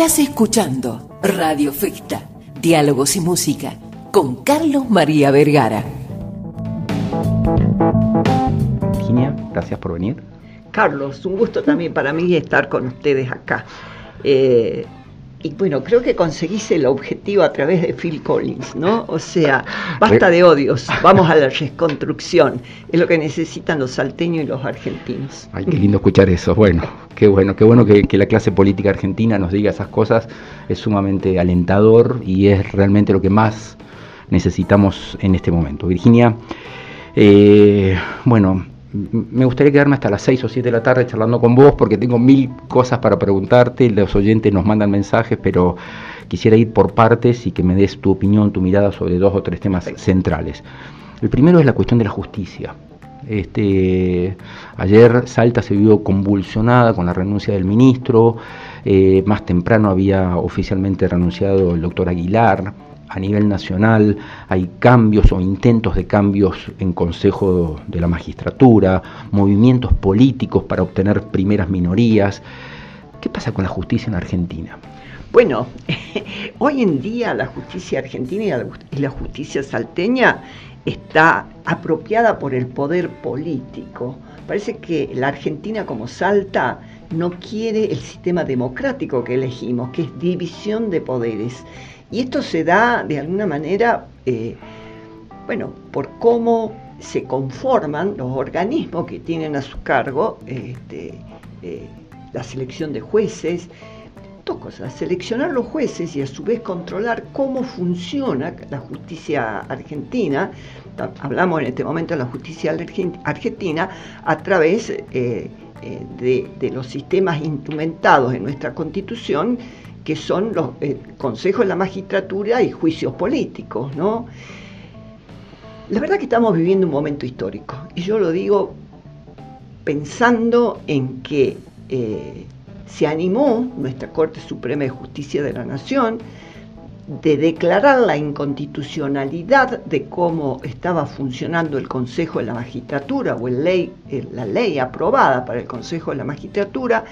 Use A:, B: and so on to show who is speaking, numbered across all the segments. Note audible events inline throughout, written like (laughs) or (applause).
A: Estás escuchando Radio Festa, Diálogos y Música, con Carlos María Vergara.
B: Virginia, gracias por venir.
C: Carlos, un gusto también para mí estar con ustedes acá. Eh, y bueno, creo que conseguís el objetivo a través de Phil Collins, ¿no? O sea, basta de odios, vamos a la reconstrucción. Es lo que necesitan los salteños y los argentinos.
B: Ay, qué lindo escuchar eso. Bueno, qué bueno, qué bueno que, la clase política argentina nos diga esas cosas. Es sumamente alentador y es realmente lo que más necesitamos en este momento. Virginia, eh, bueno, me gustaría quedarme hasta las 6 o 7 de la tarde charlando con vos porque tengo mil cosas para preguntarte, los oyentes nos mandan mensajes, pero quisiera ir por partes y que me des tu opinión, tu mirada sobre dos o tres temas centrales. El primero es la cuestión de la justicia. Este, ayer Salta se vio convulsionada con la renuncia del ministro, eh, más temprano había oficialmente renunciado el doctor Aguilar, a nivel nacional hay cambios o intentos de cambios en Consejo de la Magistratura, movimientos políticos para obtener primeras minorías. ¿Qué pasa con la justicia en Argentina?
C: Bueno, (laughs) hoy en día la justicia argentina y la justicia salteña está apropiada por el poder político. Parece que la Argentina como Salta no quiere el sistema democrático que elegimos, que es división de poderes. Y esto se da de alguna manera, eh, bueno, por cómo se conforman los organismos que tienen a su cargo este, eh, la selección de jueces, dos cosas, seleccionar los jueces y a su vez controlar cómo funciona la justicia argentina, hablamos en este momento de la justicia argentina, a través eh, de, de los sistemas instrumentados en nuestra constitución que son los consejos de la magistratura y juicios políticos, ¿no? La verdad que estamos viviendo un momento histórico, y yo lo digo pensando en que eh, se animó nuestra Corte Suprema de Justicia de la Nación de declarar la inconstitucionalidad de cómo estaba funcionando el Consejo de la Magistratura o el ley, la ley aprobada para el Consejo de la Magistratura,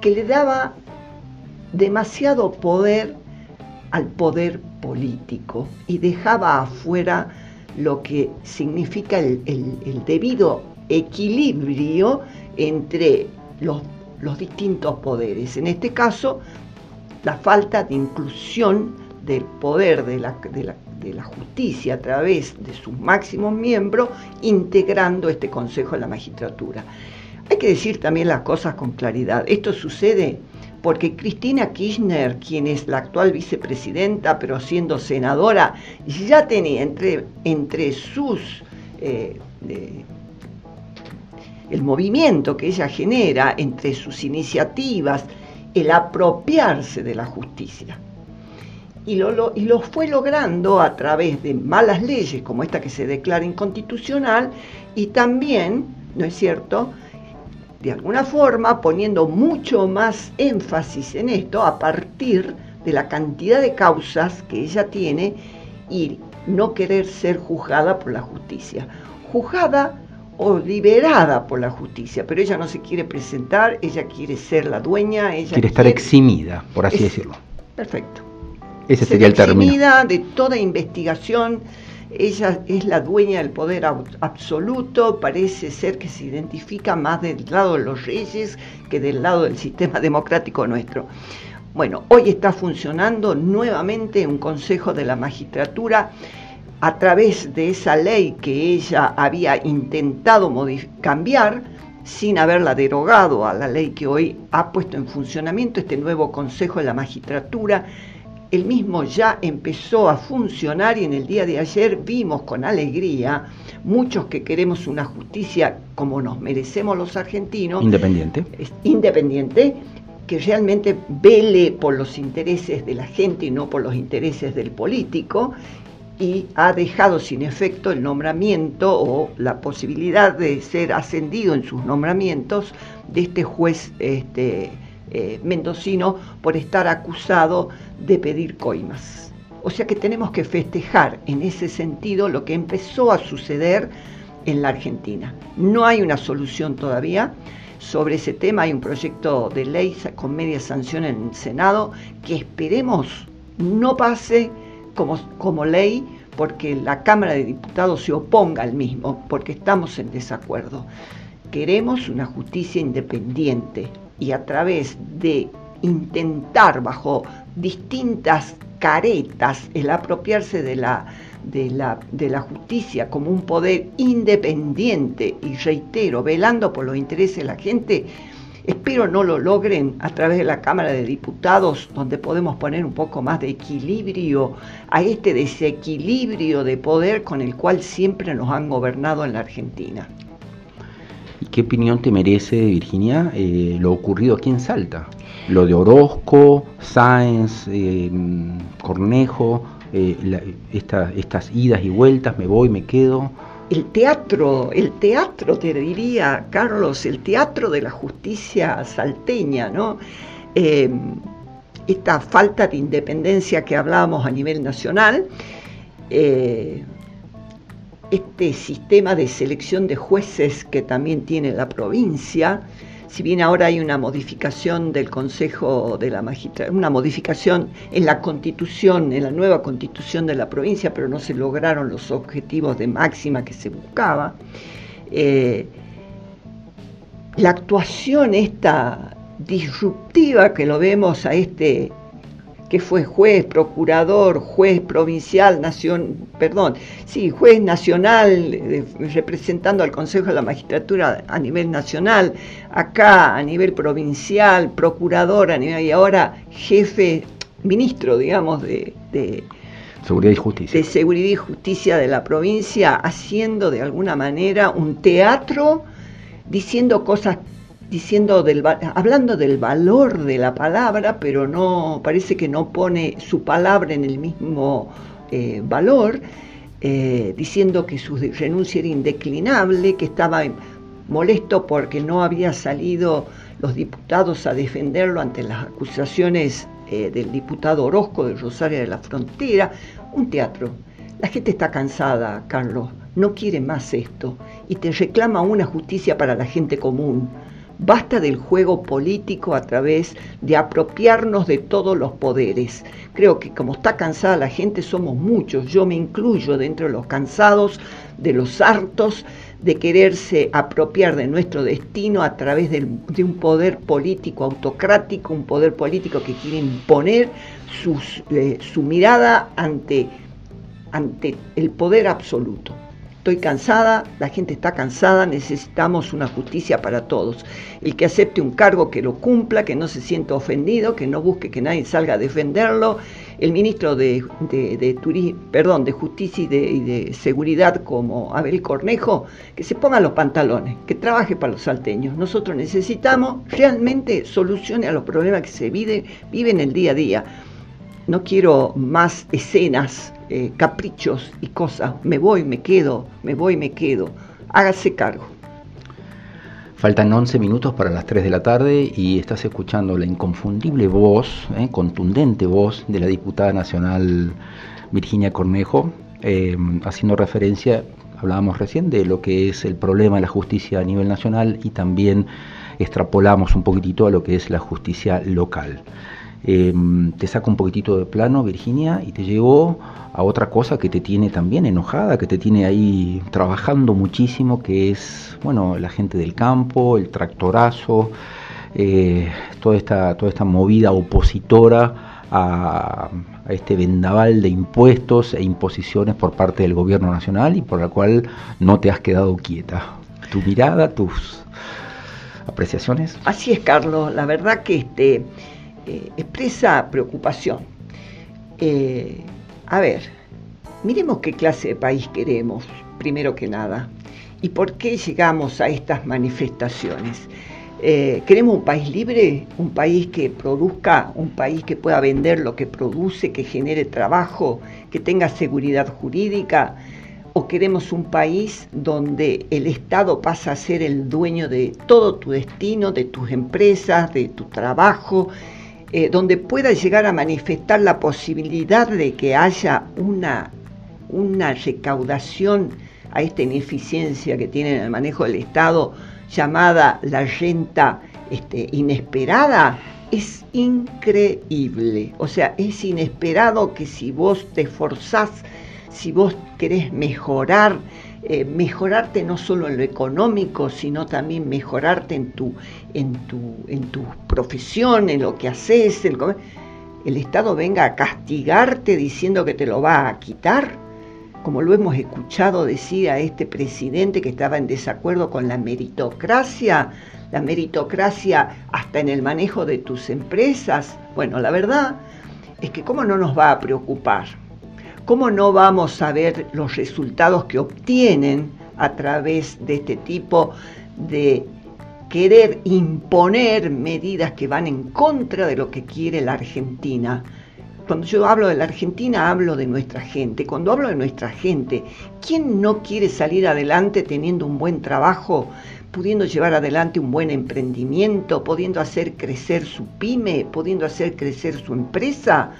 C: que le daba demasiado poder al poder político y dejaba afuera lo que significa el, debido equilibrio entre los, distintos poderes. En este caso, la falta de inclusión del poder de la, de la, justicia a través de sus máximos miembros, integrando este Consejo de la Magistratura. Hay que decir también las cosas con claridad. Esto sucede porque Cristina Kirchner, quien es la actual vicepresidenta, pero siendo senadora, ya tenía entre, entre sus... Eh, el movimiento que ella genera entre sus iniciativas, el apropiarse de la justicia. Y lo, y lo, fue logrando a través de malas leyes como esta que se declara inconstitucional y también, ¿no es cierto?, de alguna forma poniendo mucho más énfasis en esto a partir de la cantidad de causas que ella tiene y no querer ser juzgada por la justicia. Juzgada o liberada por la justicia, pero ella no se quiere presentar, ella quiere ser la dueña, ella
B: quiere estar eximida, por así decirlo.
C: Perfecto.
B: Ese sería el término.
C: Eximida de toda investigación ella es la dueña del poder absoluto, parece ser que se identifica más del lado de los reyes que del lado del sistema (laughs) democrático nuestro. Bueno, hoy está funcionando nuevamente un consejo de la magistratura a través de esa ley que ella había intentado cambiar sin haberla derogado a la ley que hoy ha puesto en funcionamiento este nuevo Consejo de la Magistratura el mismo ya empezó a funcionar y en el día de ayer vimos con alegría muchos que queremos una justicia como nos merecemos los argentinos.
B: Independiente.
C: Independiente, que realmente vele por los intereses de la gente y no por los intereses del político y ha dejado sin efecto el nombramiento o la posibilidad de ser ascendido en sus nombramientos de este juez este, eh, mendocino por estar acusado de pedir coimas. O sea que tenemos que festejar en ese sentido lo que empezó a suceder en la Argentina. No hay una solución todavía. sobre ese tema. Hay un proyecto de ley con media sanción en el Senado que esperemos no pase como, como ley porque la Cámara de Diputados se oponga al mismo, porque estamos en desacuerdo. Queremos una justicia independiente y a través de intentar bajo distintas caretas el apropiarse de la, de la, de la justicia como un poder independiente y reitero, velando por los intereses de la gente, espero no lo logren a través de la Cámara de Diputados, donde podemos poner un poco más de equilibrio a este desequilibrio de poder con el cual siempre nos han gobernado en la Argentina.
B: ¿Y qué opinión te merece, Virginia, eh, lo ocurrido aquí en Salta? Lo de Orozco, Sáenz, eh, Cornejo, eh, estas idas y vueltas, me voy, me quedo.
C: El teatro, el teatro, te diría, Carlos, el teatro de la justicia salteña, ¿no? esta falta de independencia que hablábamos a nivel nacional, este sistema de selección de jueces que también tiene la provincia, si bien ahora hay una modificación del Consejo de la Magistratura, una modificación en la constitución, en la nueva constitución de la provincia, pero no se lograron los objetivos de máxima que se buscaba, eh, la actuación esta disruptiva que lo vemos a este que fue juez, procurador, juez provincial, nación, perdón, sí, juez nacional, eh, representando al Consejo de la Magistratura a nivel nacional, acá a nivel provincial, procurador a nivel, y ahora jefe, ministro, digamos, de, de
B: Seguridad y Justicia.
C: De Seguridad y Justicia de la provincia, haciendo de alguna manera un teatro, diciendo cosas diciendo del, hablando del valor de la palabra, pero no parece que no pone su palabra en el mismo eh, valor, eh, diciendo que su renuncia era indeclinable, que estaba molesto porque no había salido los diputados a defenderlo ante las acusaciones eh, del diputado Orozco de Rosario de la Frontera, un teatro. La gente está cansada, Carlos, no quiere más esto y te reclama una justicia para la gente común Basta del juego político a través de apropiarnos de todos los poderes. Creo que como está cansada la gente, somos muchos, yo me incluyo dentro de los cansados, de los hartos de quererse apropiar de nuestro destino a través de un poder político autocrático, un poder político que quiere imponer eh, su mirada ante, ante el poder absoluto estoy cansada, la gente está cansada, necesitamos una justicia para todos. El que acepte un cargo que lo cumpla, que no se sienta ofendido, que no busque que nadie salga a defenderlo. El ministro de, perdón, de Justicia y de, Seguridad como Abel Cornejo, que se ponga los pantalones, que trabaje para los salteños. Nosotros necesitamos realmente soluciones a los problemas que se vive, viven el día a día. No quiero más escenas eh, caprichos y cosas. Me voy, me quedo, me voy, me quedo. Hágase cargo.
B: Faltan 11 minutos para las 3 de la tarde y estás escuchando la inconfundible voz, eh, contundente voz de la diputada nacional Virginia Cornejo, eh, haciendo referencia, hablábamos recién, de lo que es el problema de la justicia a nivel nacional y también extrapolamos un poquitito a lo que es la justicia local. Em, te saco un poquitito de plano, Virginia, y te llevo a otra cosa que te tiene también enojada, que te tiene ahí trabajando muchísimo, que es, bueno, la gente del campo, el tractorazo, eh, toda, esta, toda esta movida opositora a, a, este vendaval de impuestos e imposiciones por parte del gobierno nacional y por la cual no te has quedado quieta. Tu mirada, tus apreciaciones.
C: Así es, Carlos. La verdad que este eh, expresa preocupación. Eh, a ver, miremos qué clase de país queremos, primero que nada, y por qué llegamos a estas manifestaciones. Eh, queremos un país libre, un país que produzca, un país que pueda vender lo que produce, que genere trabajo, que tenga seguridad jurídica, o queremos un país donde el Estado pasa a ser el dueño de todo tu destino, de tus empresas, de tu trabajo, eh, donde pueda llegar a manifestar la posibilidad de que haya una, una recaudación a esta ineficiencia que tiene en el manejo del Estado llamada la renta este, inesperada, es increíble. O sea, es inesperado que si vos te esforzás, si vos querés mejorar, eh, mejorarte no solo en lo económico, sino también mejorarte en tu, en tu, en profesión, en lo que haces, el, el Estado venga a castigarte diciendo que te lo va a quitar, como lo hemos escuchado decir a este presidente que estaba en desacuerdo con la meritocracia, la meritocracia hasta en el manejo de tus empresas. Bueno, la verdad es que cómo no nos va a preocupar, cómo no vamos a ver los resultados que obtienen a través de este tipo de querer imponer medidas que van en contra de lo que quiere la Argentina. Cuando yo hablo de la Argentina, hablo de nuestra gente. Cuando hablo de nuestra gente, ¿quién no quiere salir adelante teniendo un buen trabajo, pudiendo llevar adelante un buen emprendimiento, pudiendo hacer crecer su pyme, pudiendo hacer crecer su empresa?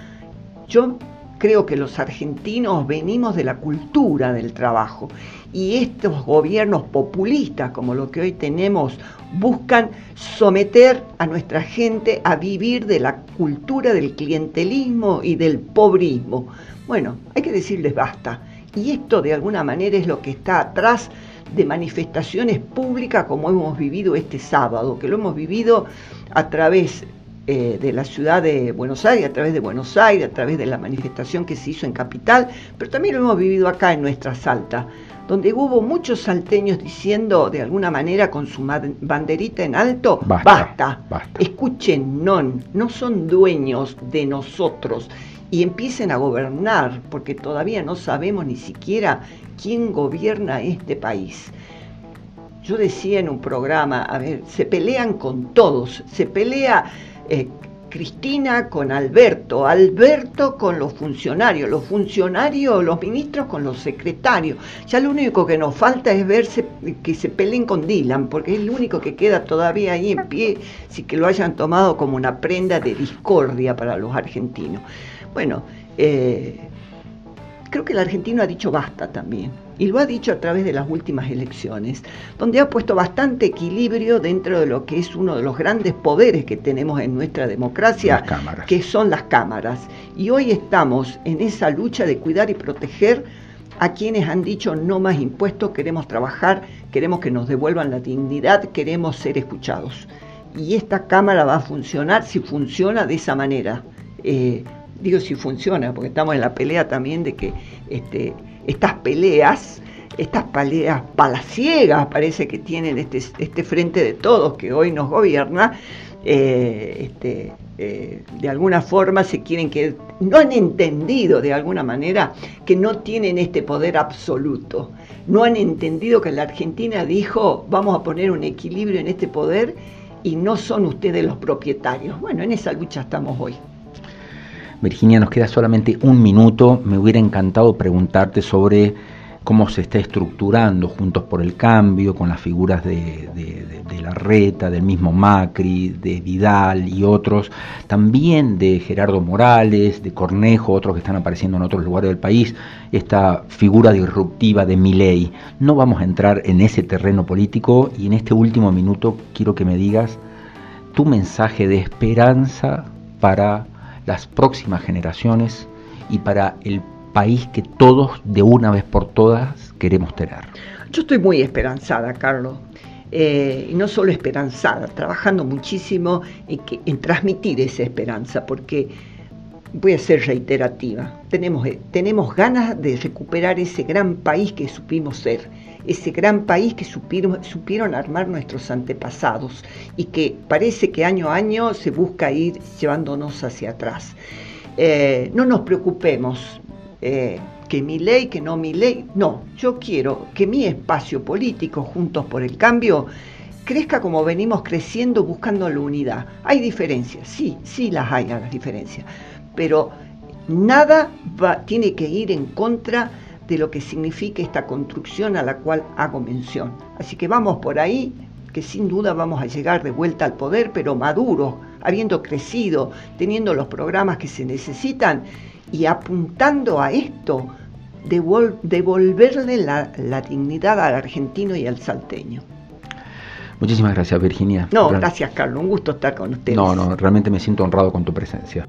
C: Yo creo que los argentinos venimos de la cultura del trabajo y estos gobiernos populistas como lo que hoy tenemos buscan someter a nuestra gente a vivir de la cultura del clientelismo y del pobrismo. Bueno, hay que decirles basta. Y esto de alguna manera es lo que está atrás de manifestaciones públicas como hemos vivido este sábado, que lo hemos vivido a través eh, de la ciudad de Buenos Aires, a través de Buenos Aires, a través de la manifestación que se hizo en Capital, pero también lo hemos vivido acá en nuestra Salta, donde hubo muchos salteños diciendo de alguna manera con su banderita en alto, basta, escuchen, no, no son dueños de nosotros y empiecen a gobernar, porque todavía no sabemos ni siquiera quién gobierna este país. Yo decía en un programa, a ver, se pelean con todos, se pelea eh, Cristina con Alberto, Alberto con los funcionarios, los funcionarios, los ministros con los secretarios. Ya lo único que nos falta es verse que se peleen con Dylan, porque es el único que queda todavía ahí en pie, si que lo hayan tomado como una prenda de discordia para los argentinos. Bueno, eh, creo que el argentino ha dicho basta también y lo ha dicho a través de las últimas elecciones, donde ha puesto bastante equilibrio dentro de lo que es uno de los grandes poderes que tenemos en nuestra democracia, que son las cámaras. Y hoy estamos en esa lucha de cuidar y proteger a quienes han dicho no más impuestos, queremos trabajar, queremos que nos devuelvan la dignidad, queremos ser escuchados. Y esta Cámara va a funcionar si funciona de esa manera. Eh, digo si funciona, porque estamos en la pelea también de que este, estas peleas, estas peleas palaciegas parece que tienen este, este frente de todos que hoy nos gobierna, eh, este, eh, de alguna forma se quieren que no han entendido de alguna manera que no tienen este poder absoluto, no han entendido que la Argentina dijo vamos a poner un equilibrio en este poder y no son ustedes los propietarios. Bueno, en esa lucha estamos hoy.
B: Virginia, nos queda solamente un minuto. Me hubiera encantado preguntarte sobre cómo se está estructurando Juntos por el Cambio, con las figuras de, la Reta, del mismo Macri, de Vidal y otros, también de Gerardo Morales, de Cornejo, otros que están apareciendo en otros lugares del país, esta figura disruptiva de Milei. No vamos a entrar en ese terreno político y en este último minuto quiero que me digas tu mensaje de esperanza para las próximas generaciones y para el país que todos de una vez por todas queremos tener.
C: Yo estoy muy esperanzada, Carlos. Eh, y no solo esperanzada, trabajando muchísimo que, en transmitir esa esperanza, porque voy a ser reiterativa, tenemos, eh, tenemos ganas de recuperar ese gran país que supimos ser ese gran país que supieron, armar nuestros antepasados y que parece que año a año se busca ir llevándonos hacia atrás. Eh, no nos preocupemos. Eh, que mi ley, que no mi ley. No, yo quiero que mi espacio político, Juntos por el Cambio, crezca como venimos creciendo buscando la unidad. Hay diferencias, sí, sí las hay las diferencias, pero nada va, tiene que ir en contra de lo que significa esta construcción a la cual hago mención. Así que vamos por ahí, que sin duda vamos a llegar de vuelta al poder, pero maduro, habiendo crecido, teniendo los programas que se necesitan y apuntando a esto, devolverle la, la dignidad al argentino y al salteño.
B: Muchísimas gracias, Virginia.
C: No, gracias, Carlos. Un gusto estar con ustedes.
B: No, no, realmente me siento honrado con tu presencia.